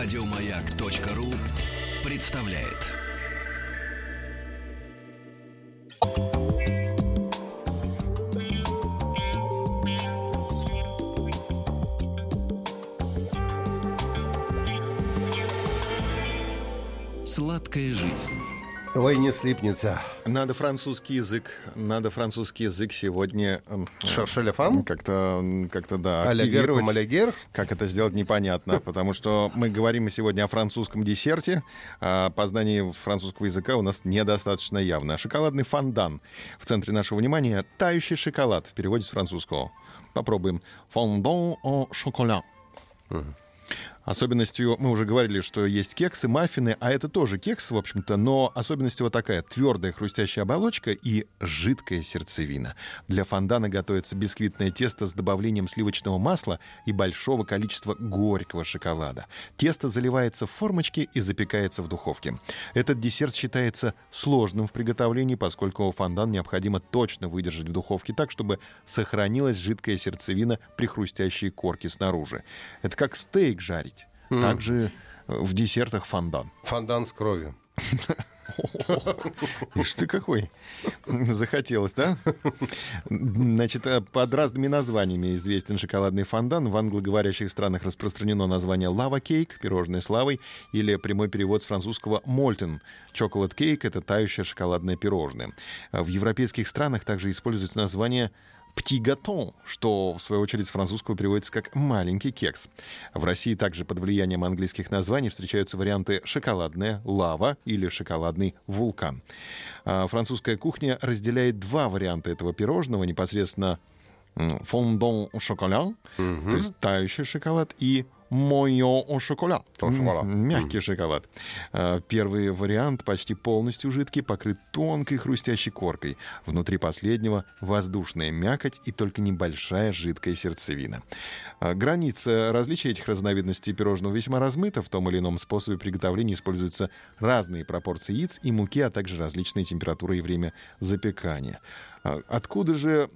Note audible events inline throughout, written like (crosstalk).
Радиомаяк.ру представляет. Сладкая жизнь. Ой, не слипнется. Надо французский язык. Надо французский язык сегодня эм, Шершеляфам? как-то, как-то да, Алягер, активировать. малягер? Как это сделать, непонятно, (laughs) потому что мы говорим сегодня о французском десерте, а познание французского языка у нас недостаточно явно. Шоколадный фондан. В центре нашего внимания тающий шоколад в переводе с французского. Попробуем. Фондан au chocolat. Особенностью, мы уже говорили, что есть кексы, маффины, а это тоже кекс, в общем-то, но особенность его такая, твердая хрустящая оболочка и жидкая сердцевина. Для фондана готовится бисквитное тесто с добавлением сливочного масла и большого количества горького шоколада. Тесто заливается в формочки и запекается в духовке. Этот десерт считается сложным в приготовлении, поскольку фондан необходимо точно выдержать в духовке так, чтобы сохранилась жидкая сердцевина при хрустящей корке снаружи. Это как стейк жарить. Также э, в десертах фондан. Фондан с кровью. (laughs) Ишь ты какой. Захотелось, да? Значит, э, под разными названиями известен шоколадный фондан. В англоговорящих странах распространено название лава кейк, пирожное с лавой, или прямой перевод с французского молтен. Chocolate кейк — это тающее шоколадное пирожное. А В европейских странах также используется название «Пти гатон», что, в свою очередь, с французского переводится как «маленький кекс». В России также под влиянием английских названий встречаются варианты «шоколадная лава» или «шоколадный вулкан». А Французская кухня разделяет два варианта этого пирожного, непосредственно фондон au chocolat, то есть тающий шоколад, и мойо chocolat, Au chocolat. м, мягкий шоколад. А, Первый вариант почти полностью жидкий, покрыт тонкой хрустящей коркой. Внутри последнего воздушная мякоть и только небольшая жидкая сердцевина. А, Граница различия этих разновидностей пирожного весьма размыта. В том или ином способе приготовления используются разные пропорции яиц и муки, а также различные температуры и время запекания. А Откуда же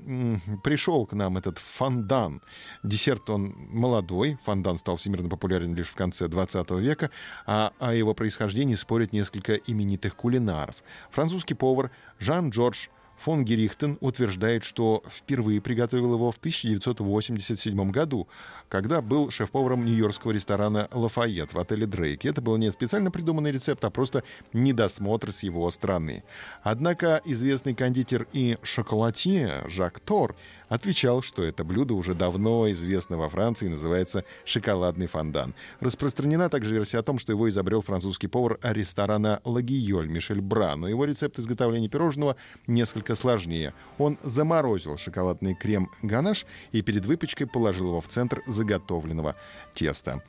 пришел к нам этот фондан? Десерт он молодой, фондан стал всемирно популярен лишь в конце 20 века, а о его происхождении спорят несколько именитых кулинаров. Французский повар Жан-Жорж фон Герихтен утверждает, что впервые приготовил его в 1987 году, когда был шеф-поваром нью-йоркского ресторана «Лафайет» в отеле «Дрейк». Это был не специально придуманный рецепт, а просто недосмотр с его стороны. Однако известный кондитер и шоколадье Жак Тор отвечал, что это блюдо уже давно известно во Франции и называется шоколадный фондан. Распространена также версия о том, что его изобрел французский повар ресторана «Лагиоль» Мишель Бра, но его рецепт изготовления пирожного несколько сложнее. Он заморозил шоколадный крем ганаш и перед выпечкой положил его в центр заготовленного теста.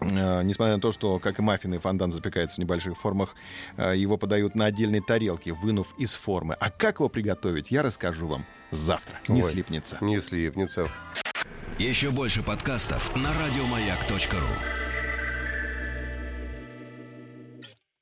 Э, Несмотря на то, что, как и маффины, фондан запекается в небольших формах, э, его подают на отдельной тарелке, вынув из формы. А как его приготовить, я расскажу вам завтра. Не Ой. слипнется. Не слипнется. Еще больше подкастов на радиомаяк.ру.